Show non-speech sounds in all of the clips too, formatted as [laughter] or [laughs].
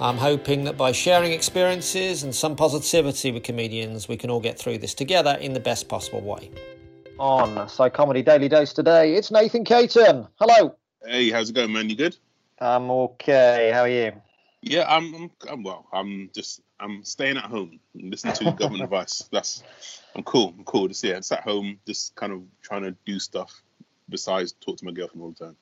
I'm hoping that by sharing experiences and some positivity with comedians, we can all get through this together in the best possible way. On Psychomedy Daily Dose today, it's Nathan Caton. Hello. Hey, how's it going, man? You good? I'm okay. How are you? Yeah, I'm. I'm, I'm well. I'm just. I'm staying at home, and listening to [laughs] government advice. That's. I'm cool. I'm cool. Just yeah, just at home, just kind of trying to do stuff besides talk to my girlfriend all the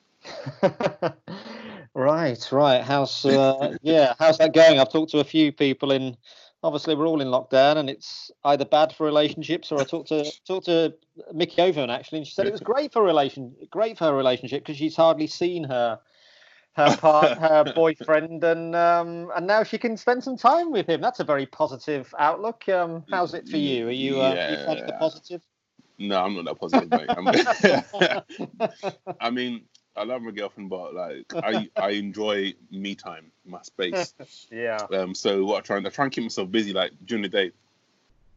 time. [laughs] right, right. How's uh, yeah? How's that going? I've talked to a few people in. Obviously, we're all in lockdown, and it's either bad for relationships, or I talked to talked to Mickey Overman actually, and she said it was great for relation, great for her relationship because she's hardly seen her her part, her [laughs] boyfriend, and um, and now she can spend some time with him. That's a very positive outlook. Um, how's it for you? Are you, uh, Yeah. you the positive? No, I'm not that positive, mate. [laughs] [laughs] I mean, I love my girlfriend, but like, I I [laughs] enjoy me time, my space. [laughs] Yeah. Um, so what I try and I try and keep myself busy. Like during the day,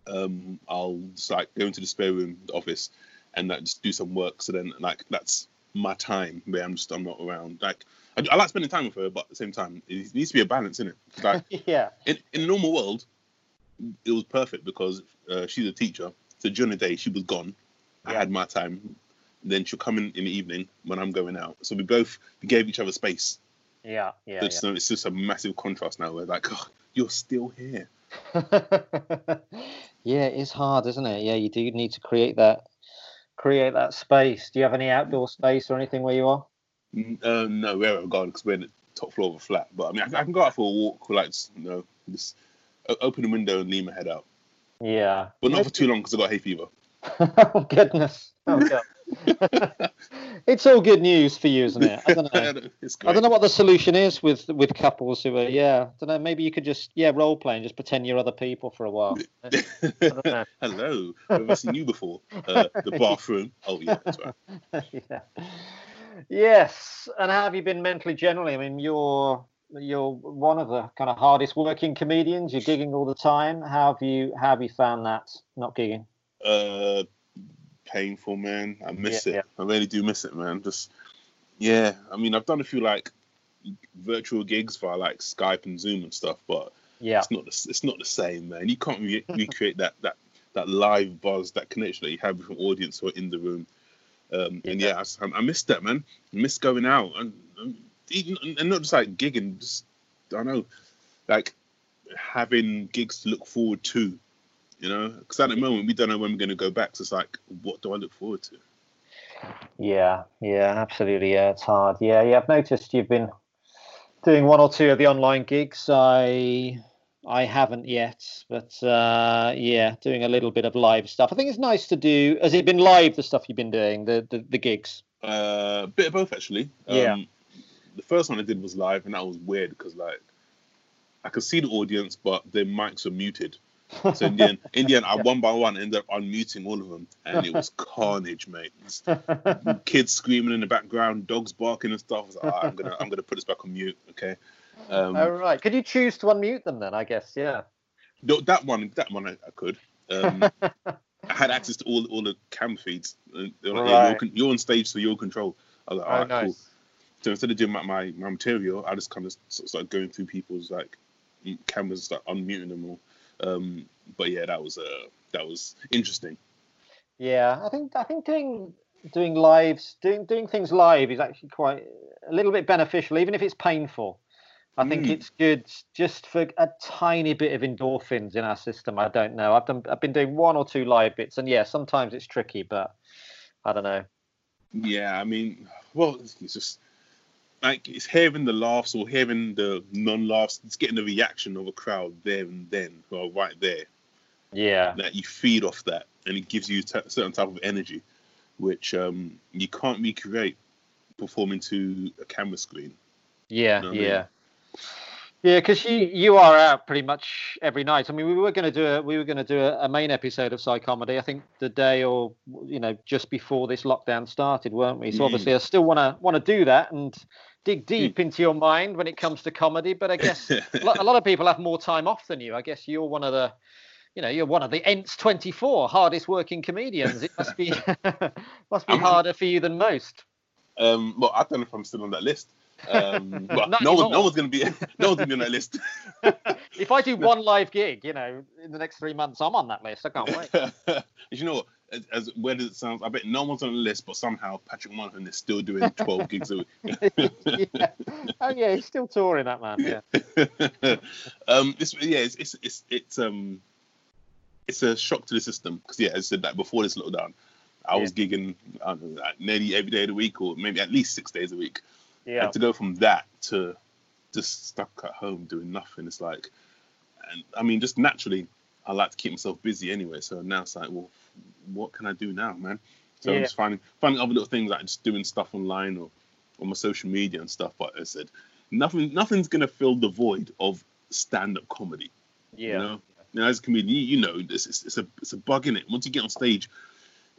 um, I'll just like go into the spare room, the office, and like just do some work. So then like that's my time where I'm just I'm not around. Like I, I like spending time with her, but at the same time, it needs to be a balance in it. Like [laughs] yeah. in in a normal world, it was perfect because uh, she's a teacher. So during the day she was gone. I had my time. Then she'll come in in the evening when I'm going out. So we both gave each other space. Yeah. Yeah. It's, so it's just a massive contrast now. We're like, oh, you're still here. [laughs] yeah. yeah, it's hard, isn't it? Yeah, you do need to create that create that space. Do you have any outdoor space or anything where you are? Mm, Uh, no, we haven't gone because we're in the top floor of a flat. But I mean, I, I can go out for a walk, like just, you know, just open the window and lean my head out. Yeah. But not for too long because I got hay fever. [laughs] oh goodness. Oh god. [laughs] it's all good news for you, isn't it? I don't know. [laughs] it's I don't know what the solution is with with couples who are yeah. I don't know. Maybe you could just yeah role play and just pretend you're other people for a while. [laughs] don't know. Hello, have I seen you before? Uh, the bathroom. Oh yeah, that's right. yeah. Yes. And how have you been mentally generally? I mean, you're you're one of the kind of hardest working comedians. You're gigging all the time. How have you how have you found that not gigging? Uh, painful, man. I miss Yeah, it. I really do miss it, man. Just yeah. I mean, I've done a few like virtual gigs via like Skype and Zoom and stuff, but Yeah. it's not the, it's not the same, man. You can't re- [laughs] recreate that that that live buzz, that connection that you have with an audience who are in the room. Um, and yeah, I, I miss that, man. I miss going out and, and and not just like gigging, just I don't know, like having gigs to look forward to. You know, because at the moment we don't know when we're going to go back. So it's like, what do I look forward to? Yeah, yeah, absolutely. Yeah, it's hard. Yeah, yeah. I've noticed you've been doing one or two of the online gigs. I I haven't yet, but uh, yeah, doing a little bit of live stuff. I think it's nice to do. Has it been live? The stuff you've been doing, the the, the gigs. Uh, a bit of both actually. Yeah. Um, the first one I did was live, and that was weird because like I could see the audience, but their mics were muted. So in the end, in the end, I [laughs] one by one ended up unmuting all of them, and it was [laughs] carnage, mate. Kids screaming in the background, dogs barking and stuff. I was like, "Alright, I'm gonna, I'm gonna put this back on mute, okay? Um, oh right. Could you choose to unmute them then? I guess. Yeah. no, that one, that one, I, I could. Um, I had access to all all the cam feeds. And they were like, yeah, you're, Right. you're on stage, so you're control. I was like, Oh, all right, nice. cool. So instead of doing my, my, my material, I just kind of started going through people's like cameras, like unmuting them all. Um, but yeah, that was uh, that was interesting. Yeah, I think I think doing doing lives, doing doing things live is actually quite a little bit beneficial, even if it's painful. I think Mm. it's good just for a tiny bit of endorphins in our system. I don't know. I've done I've been doing one or two live bits, and yeah, sometimes it's tricky, but I don't know. Yeah, I mean, well, it's just like it's hearing the laughs or hearing the non-laughs. It's getting the reaction of a crowd there and then, or right there. Yeah, That you feed off that, and it gives you a certain type of energy, which um, you can't recreate performing to a camera screen. yeah, know what I mean? Yeah. Because you you are out pretty much every night. I mean, we were going to do a we were going to do a, a main episode of Psychomedy. I think the day or you know just before this lockdown started, weren't we? So Mm. obviously, I still want to want to do that and dig deep into your mind when it comes to comedy. But I guess [laughs] a lot, of people have more time off than you. I guess you're one of the, you know, you're one of the ENTS 24 hardest working comedians. It must be [laughs] must be harder for you than most. Um, well, I don't know if I'm still on that list. Um, [laughs] well, no one, no one's gonna be, [laughs] no one's gonna be on that list. [laughs] If I do one live gig, you know, in the next three months, I'm on that list. I can't wait. you know, as, as weird as it sounds, I bet no one's on the list, but somehow Patrick Monahan is still doing 12 gigs a week. yeah. Oh yeah, he's still touring that man. Yeah. um, this, yeah, it's, it's, it's, it's, um, it's a shock to the system because, yeah, as I said that before this lockdown, I was gigging I don't know, like, nearly every day of the week, or maybe at least six days a week. Yeah. And to go from that to just stuck at home doing nothing, it's like, and I mean, just naturally, I like to keep myself busy anyway. So now it's like, well, what can I do now, man? So I'm just finding finding other little things like just doing stuff online or on my social media and stuff. But as I said, nothing nothing's gonna fill the void of stand up comedy. Yeah. You know, now as a comedian, you, you know, it's, it's, it's a it's a bug in it. Once you get on stage,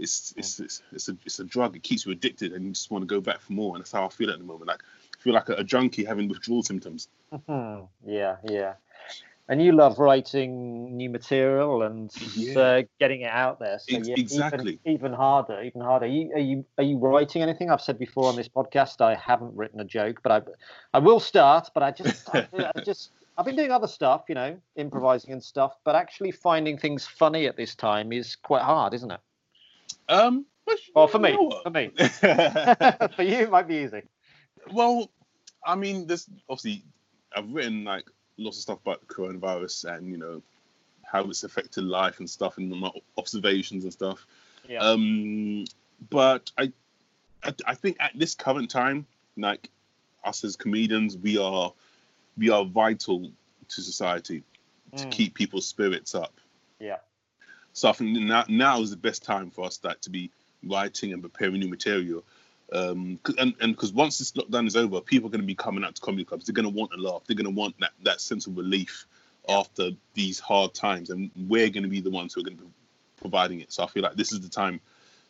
it's it's, it's it's a it's a drug. It keeps you addicted, and you just want to go back for more. And that's how I feel at the moment. Like I feel like a, a junkie having withdrawal symptoms. Mhm. Yeah, yeah. And you love writing new material and Yeah. uh, getting it out there. So yeah, exactly. Even, even harder, even harder. Are you, are you are you writing anything? I've said before on this podcast, I haven't written a joke, but I I will start. But I just I, I [laughs] just I've been doing other stuff, you know, improvising and stuff. But actually finding things funny at this time is quite hard, isn't it? Um, Well, for me, for me, [laughs] for you, it might be easy. well, I mean, there's obviously I've written like lots of stuff about coronavirus and you know how it's affected life and stuff and my observations and stuff. Yeah. Um, but I, I, I think at this current time, like us as comedians, we are, we are vital to society to Mm. keep people's spirits up. Yeah. So I think now, now is the best time for us like, to be writing and preparing new material. Um, and and because once this lockdown is over, people are going to be coming out to comedy clubs. They're going to want a laugh. They're going to want that, that sense of relief after these hard times, and we're going to be the ones who are going to be providing it. So I feel like this is the time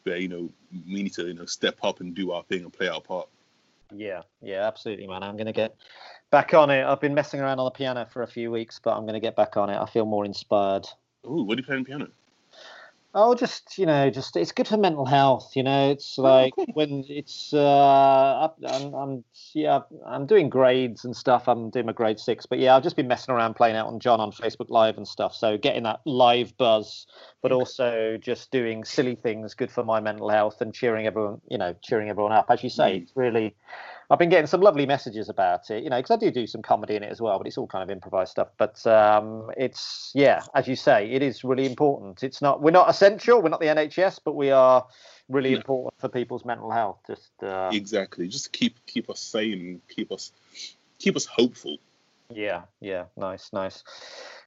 where you know we need to you know step up and do our thing and play our part. Yeah, yeah, absolutely, man. I'm going to get back on it. I've been messing around on the piano for a few weeks, but I'm going to get back on it. I feel more inspired. Ooh, what are you playing piano? Oh, just you know, just it's good for mental health. You know, it's like cool. when it's uh, I'm, I'm yeah, I'm doing grades and stuff. I'm doing my grade six, but yeah, I've just been messing around playing out on John on Facebook Live and stuff. So getting that live buzz, but also just doing silly things good for my mental health and cheering everyone, you know, cheering everyone up. As you say, Mm. it's really. I've been getting some lovely messages about it, you know, because I do do some comedy in it as well, but it's all kind of improvised stuff. But um, it's yeah, as you say, it is really important. It's not we're not essential, we're not the NHS, but we are really No. important for people's mental health. Just uh, Exactly, just keep keep us sane keep us keep us hopeful. yeah, yeah, nice, nice.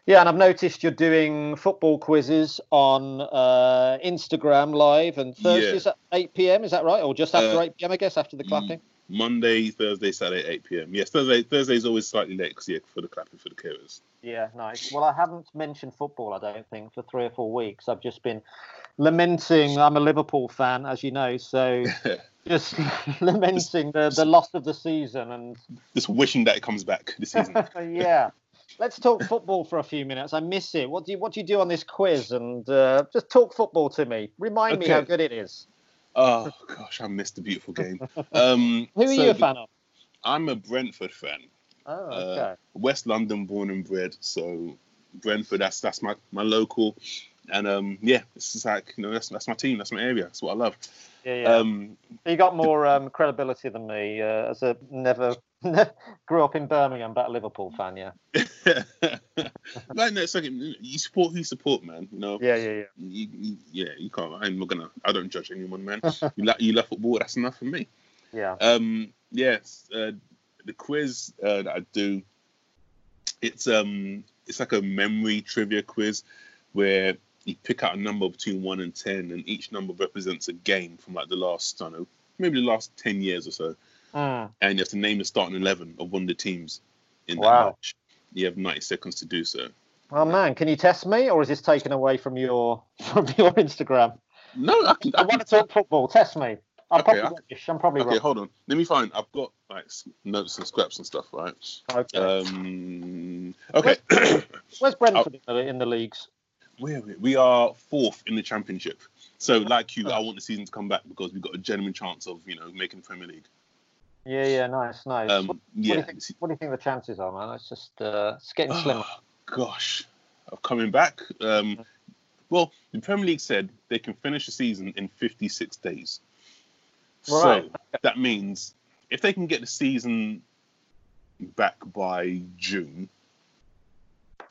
Yeah, and I've noticed you're doing football quizzes on uh, Instagram live and Thursdays at 8 p.m. Is that right, or just after Uh, 8 p.m. I guess after the clapping? Monday, Thursday, Saturday, 8 p.m. Yes, Thursday Thursday is always slightly late because yeah, for the clapping for the carers. Yeah, nice. Well, I haven't mentioned football, I don't think, for three or four weeks. I've just been lamenting. I'm a Liverpool fan, as you know, so [laughs] just [laughs] lamenting the, the loss of the season. And Just wishing that it comes back this season. [laughs] yeah, let's talk football for a few minutes. I miss it. What do you what do you do on this quiz? And uh, just talk football to me. Remind me how good it is. Oh gosh, I missed the beautiful game. Um, [laughs] Who are so you a the- fan of? I'm a Brentford fan. Oh, Uh. West London born and bred, so Brentford. That's that's my my local. and um, yeah, it's is like you know that's that's my team, that's my area, that's what I love. Yeah, yeah. Um, you got more um, credibility than me uh, as a never [laughs] grew up in Birmingham, but a Liverpool fan. Yeah. [laughs] like no, it's like you support who you support, man. You know. Yeah, yeah, yeah. You, you, yeah, you can't. I'm not gonna. I don't judge anyone, man. [laughs] you love you love football. That's enough for me. Yeah. Um. Yes. Uh, the quiz uh, that I do, it's um, it's like a memory trivia quiz, where you pick out a number between one and ten, and each number represents a game from like the last, I don't know, maybe the last ten years or so. Mm. And you have to name the starting eleven of one of the teams in that Wow. match. You have ninety seconds to do so. Oh man, can you test me, or is this taken away from your [laughs] from your Instagram? No, I can. I I want to talk football. Test me. I'm Okay, probably I- rubbish. I'm probably okay, wrong. hold on. Let me find. I've got like notes and scraps and stuff, right? Okay. Um. Okay. Where's [coughs] Brentford in, the, in the leagues? Where we? we are fourth in the championship. So, like you, I want the season to come back because we've got a genuine chance of you know making the Premier League. Yeah, yeah, nice, nice. what, Um. what do you think, what do you think the chances are, man? It's just uh, it's getting slimmer. Oh, gosh, of coming back. Um. Well, the Premier League said they can finish the season in 56 days. Right. So that means if they can get the season back by June,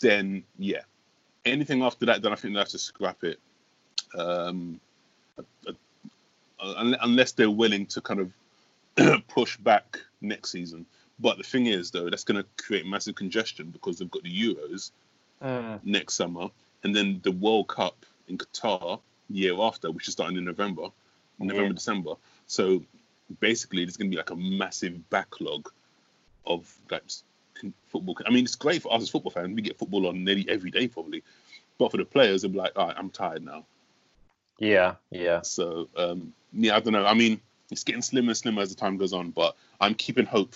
then yeah. Anything after that, then I think they have to scrap it. Um, uh, uh, unless they're willing to kind of [clears throat] push back next season. But the thing is, though, that's going to create massive congestion because they've got the Euros Mm. next summer, and then the World Cup in Qatar year after, which is starting in November, November, Yeah. December. So basically, there's going to be like a massive backlog of like football. I mean, it's great for us as football fans. We get football on nearly every day, probably. But for the players, they'll be like, all right, I'm tired now. Yeah, yeah. So um, yeah, I don't know. I mean, it's getting slimmer and slimmer as the time goes on, but I'm keeping hope.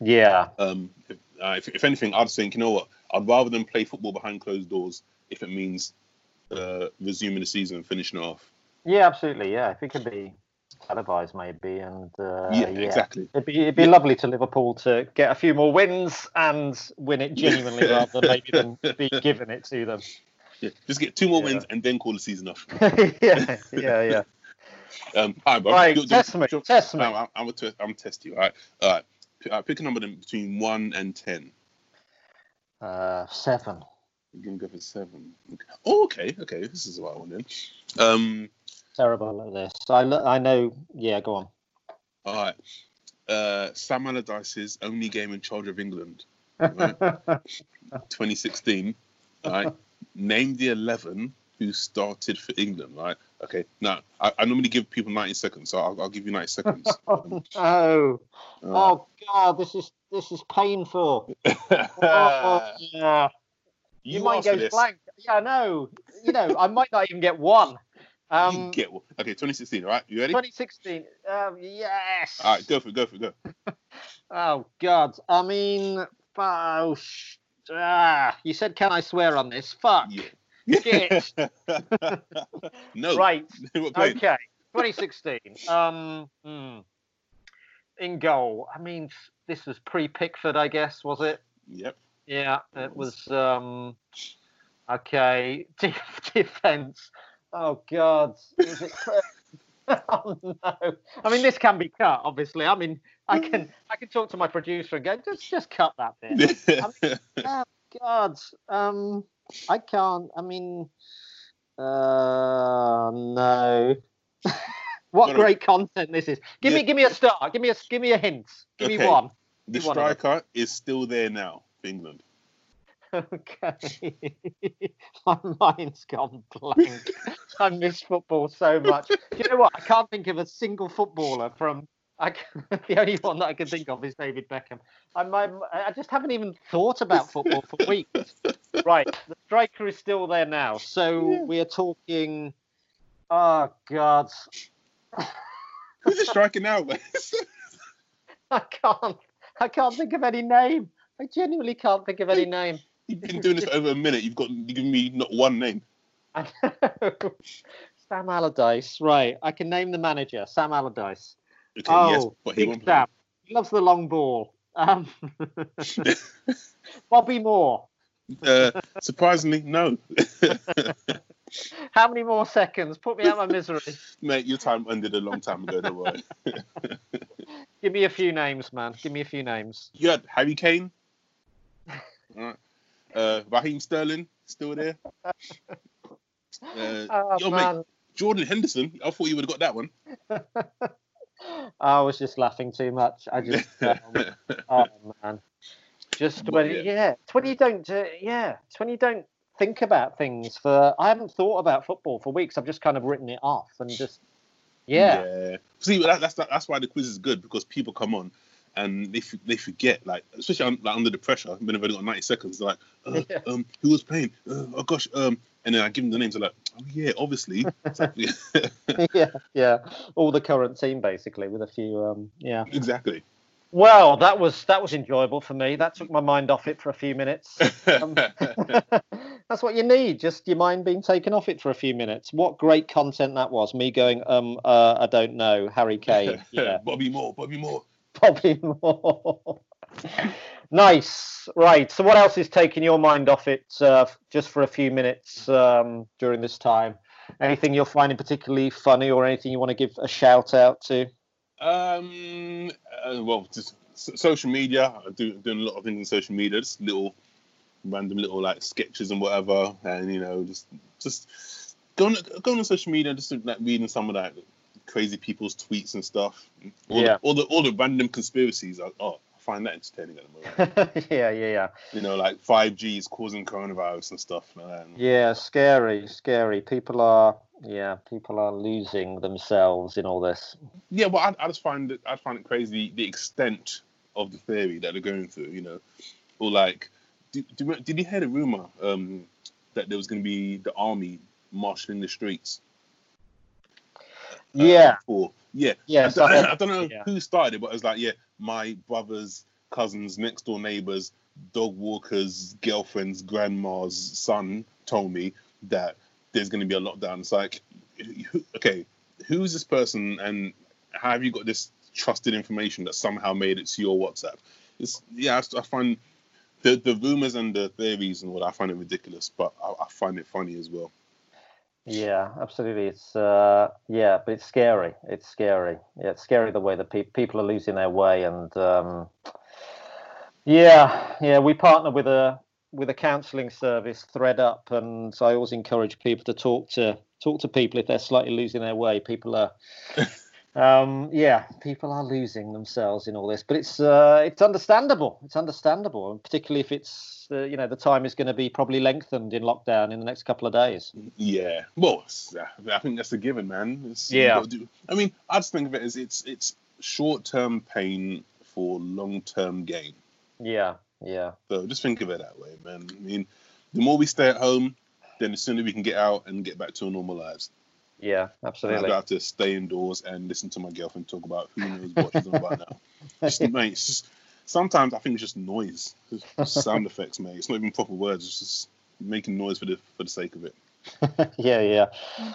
Yeah, Um, if, uh, if, if anything, I'd think, you know what? I'd rather than play football behind closed doors if it means uh, resuming the season and finishing it off. yeah, absolutely. Yeah, if it could be televised, maybe, and uh, yeah, yeah, exactly. It'd be it'd be lovely to Liverpool to get a few more wins and win it genuinely [laughs] rather than maybe than be given it to them. Yeah, just get two more Yeah. wins and then call the season off. [laughs] yeah, yeah, yeah. [laughs] Um, all right, bro. Right, Do- do- test me, do- test me. I'm, I'm, test, I'm gonna test you. All right, all right. P- uh, pick a number then between one and ten. Uh, seven. You're gonna go for seven. Okay. Oh, okay, okay. This is what I want then. Um, Terrible at this. I I know. Yeah, go on. all right. Uh, Sam Allardyce's only game in charge of England, [laughs] Right. 2016. All right. Name the 11 who started for England. Right. Okay. Now I, I normally give people 90 seconds, so I'll, I'll give you 90 seconds. [laughs] Oh, all oh God, this is this is painful. [laughs] Oh, yeah. you You might go this. blank. Yeah, I know. You know, I might not even get one. You Um, get one. Okay, 2016. All right. You ready? 2016. Um, yes. All right. Go for it. Go for it. Go. [laughs] Oh God. I mean, oh, sh- ah, you said, can I swear on this? Fuck. Yeah. Shit. [laughs] no. Right. [laughs] Okay. 2016. Um, hmm. in goal. I mean, this was pre-Pickford, I guess, was it? Yep. Yeah, it was. Um, okay, De- defense. Oh God, is it? [laughs] [laughs] oh no! I mean, this can be cut. Obviously, I mean, I can I can talk to my producer and go, just just cut that bit. [laughs] oh God, um, I can't. I mean, uh, no. what No, no. great content this is. Give Yeah. me give me a start. Give me a give me a hint. Give me one. the You wanna striker is still there now England. Okay. [laughs] My mind's gone blank. I miss football so much. Do you know what? I can't think of a single footballer from. I can, [laughs] the only one that I can think of is David Beckham. I, my, I just haven't even thought about football for weeks. Right, the striker is still there now. So Yeah. we are talking. Oh God, Who's the striker now? [laughs] I can't. I can't think of any name. I genuinely can't think of any name. You've been doing this for over a minute. You've got you given me not one name. I know. [laughs] Sam Allardyce. Right. I can name the manager. Sam Allardyce. Okay, oh, yes, but he won't Sam. He loves the long ball. Um, [laughs] Bobby Moore. Uh, surprisingly, no. [laughs] How many more seconds? Put me out of my misery. Mate, your time ended a long time ago. Don't worry. Give me a few names, man. Give me a few names. you had Harry Kane. Uh, Raheem Sterling still there. [laughs] Uh, Oh, yo, man. mate, Jordan Henderson. I thought you would have got that one. I was just laughing too much. I just, [laughs] um, oh man, just But, when yeah. yeah. it's when you don't, uh, yeah, it's when you don't think about things. For I haven't thought about football for weeks. I've just kind of written it off and just, yeah, Yeah. See, that, that's that's why the quiz is good because people come on and they f- they forget, like especially like, under the pressure. They've only got ninety seconds, they're like, uh, [laughs] Yeah. um, who was playing? Uh, oh gosh, um, and then I give them the names. They're like, oh yeah, obviously. [laughs] exactly. [laughs] yeah, yeah. All the current team basically, with a few, um, yeah. exactly. Well, that was that was enjoyable for me. That took my mind off it for a few minutes. Um, That's what you need, just your mind being taken off it for a few minutes. What great content that was. Me going, um, uh, I don't know, Harry Kane. Yeah, Bobby Moore, Bobby Moore. Probably [laughs] more. nice. Right. So, what else is taking your mind off it uh, just for a few minutes um, during this time? Anything you're finding particularly funny, or anything you want to give a shout out to? Um, uh, well, just social media. I do doing a lot of things on social media. Just little random little like sketches and whatever, and you know, just just going going on social media, just like reading some of that crazy people's tweets and stuff. All Yeah. the, all the all the random conspiracies. I, oh, I find that entertaining at the moment. [laughs] yeah, yeah, yeah. you know, like five G is causing coronavirus and stuff. Yeah, scary, scary. People are, yeah, people are losing themselves in all this. Yeah, well, I, I just find it. I find it crazy the extent of the theory that they're going through. You know, or like, did, did, did you hear the rumor um, that there was going to be the army marshalling the streets? Uh, Yeah, For yeah, yes. I, I don't, [laughs] I don't know yeah. who started it, but it was like, yeah, my brothers, cousins, next door neighbors, dog walkers, girlfriend's grandma's son told me that there's going to be a lockdown. It's like, okay, who's this person and how have you got this trusted information that somehow made it to your WhatsApp? It's yeah, I, I find the the rumors and the theories and what I find it ridiculous, but I, I find it funny as well. Yeah, absolutely. It's uh, yeah, but it's scary. It's scary. Yeah, it's scary the way that pe- people are losing their way, and um, yeah, yeah. We partner with a with a counselling service, Thread Up, and I always encourage people to talk to talk to people if they're slightly losing their way. People are. [laughs] Um, yeah, people are losing themselves in all this, but it's uh, it's understandable. It's understandable, and particularly if it's uh, you know the time is going to be probably lengthened in lockdown in the next couple of days. Yeah, well, it's- I think that's a given, man. It's, Yeah. do- I mean, I just think of it as it's it's short term pain for long term gain. Yeah, yeah, So just think of it that way, man. I mean, the more we stay at home, then the sooner we can get out and get back to our normal lives. Yeah, And I absolutely. have to stay indoors and listen to my girlfriend talk about who knows what she's on about now. Just, [laughs] mate, it's just sometimes I think it's just noise, It's just sound effects, mate. It's not even proper words. It's just making noise for the for the sake of it. [laughs] yeah, yeah.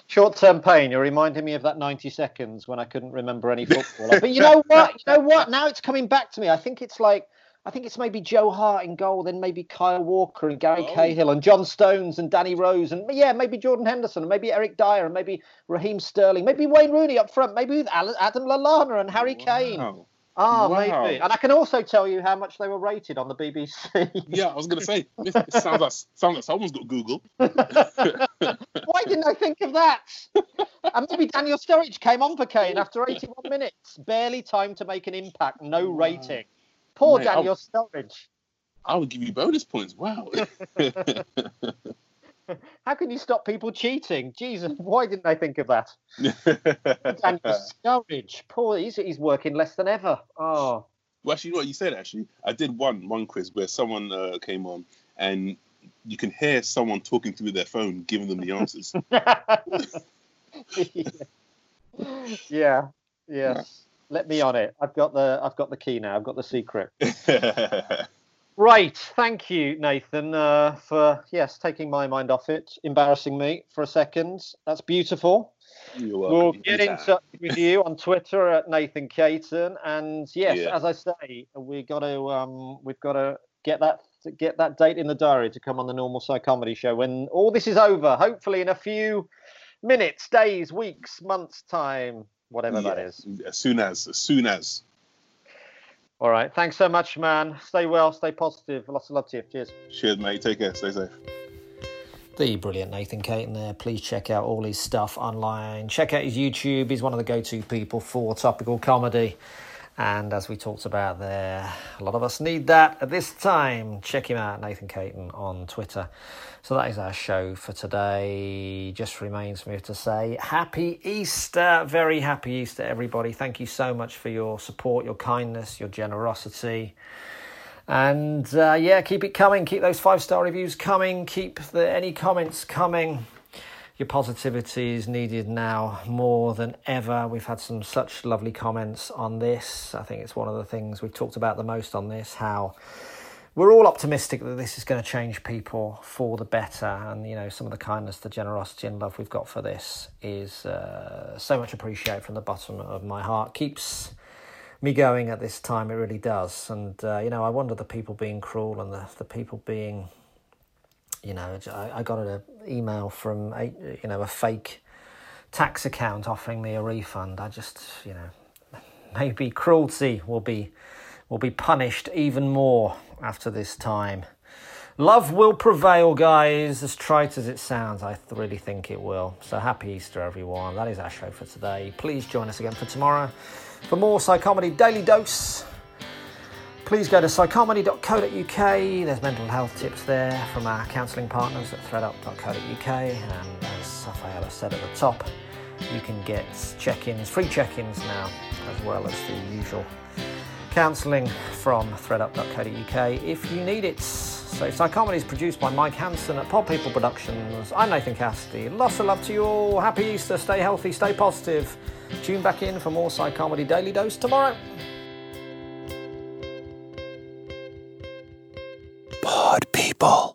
Short term pain. You're reminding me of that 90 seconds when I couldn't remember any football. but you know what? You know what? Now it's coming back to me. I think it's like, I think it's maybe Joe Hart in goal, then maybe Kyle Walker and Gary Oh. Cahill and John Stones and Danny Rose and yeah, maybe Jordan Henderson and maybe Eric Dier and maybe Raheem Sterling, maybe Wayne Rooney up front, maybe with Adam Lallana and Harry Kane. Wow. Ah, Wow. maybe. And I can also tell you how much they were rated on the BBC. Yeah, I was gonna say it, sounds like sounds like someone's got Google. [laughs] Why didn't I think of that? And maybe Daniel Sturridge came on for Kane after 81 minutes. Barely time to make an impact, no rating. Poor Mate, I'll- Daniel Sturridge. I would give you bonus points. Wow. [laughs] How can you stop people cheating? Jesus, why didn't I think of that? Daniel Sturridge. Poor, he's, he's working less than ever. Oh, Well, actually, you know what you said. Actually, I did one one quiz where someone uh, came on and you can hear someone talking through their phone, giving them the answers. [laughs] [laughs] yeah, yes. Let me on it. I've got the I've got the key now. I've got the secret. [laughs] Right, thank you, Nathan, uh, for yes taking my mind off it, embarrassing me for a second. That's beautiful. We'll get in touch with you on Twitter at Nathan Caton, and yes, Yeah. as I say, we got to um, we've got to get that get that date in the diary to come on the normal Psychomedy show when all this is over. Hopefully, in a few minutes, days, weeks, months' time, whatever yeah, that is. As soon as, as soon as. All right. Thanks so much, man. Stay well, stay positive. Lots of love to you. Cheers. Cheers, mate. Take care. Stay safe. The brilliant Nathan Caton there. Please check out all his stuff online. Check out his YouTube. He's one of the go to people for topical comedy. And as we talked about there, a lot of us need that at this time. Check him out, Nathan Caton, on Twitter. So that is our show for today. Just remains for me to say happy Easter. Very happy Easter, everybody. Thank you so much for your support, your kindness, your generosity. And uh, yeah, keep it coming. Keep those five star reviews coming. Keep the, any comments coming your positivity is needed now more than ever. We've had some such lovely comments on this. I think it's one of the things we've talked about the most on this how we're all optimistic that this is going to change people for the better. And, you know, some of the kindness, the generosity, and love we've got for this is uh, so much appreciated from the bottom of my heart. Keeps me going at this time, it really does. And, uh, you know, I wonder the people being cruel and the, the people being you know, I, I got an uh, email from a, you know a fake tax account offering me a refund. I just you know [laughs] maybe cruelty will be will be punished even more after this time. Love will prevail, guys, as trite as it sounds. I really think it will. So happy Easter, everyone. That is our show for today. Please join us again for tomorrow for more Psychomedy Daily Dose. Please go to psychomedy.co.uk. There's mental health tips there from our counselling partners at threadup.co.uk. And as Rafaela said at the top, you can get check ins, free check ins now, as well as the usual counselling from threadup.co.uk if you need it. So, Psychomedy is produced by Mike Hanson at Pod People Productions. I'm Nathan Cassidy. Lots of love to you all. Happy Easter. Stay healthy, stay positive. Tune back in for more Psychomedy Daily Dose tomorrow. People.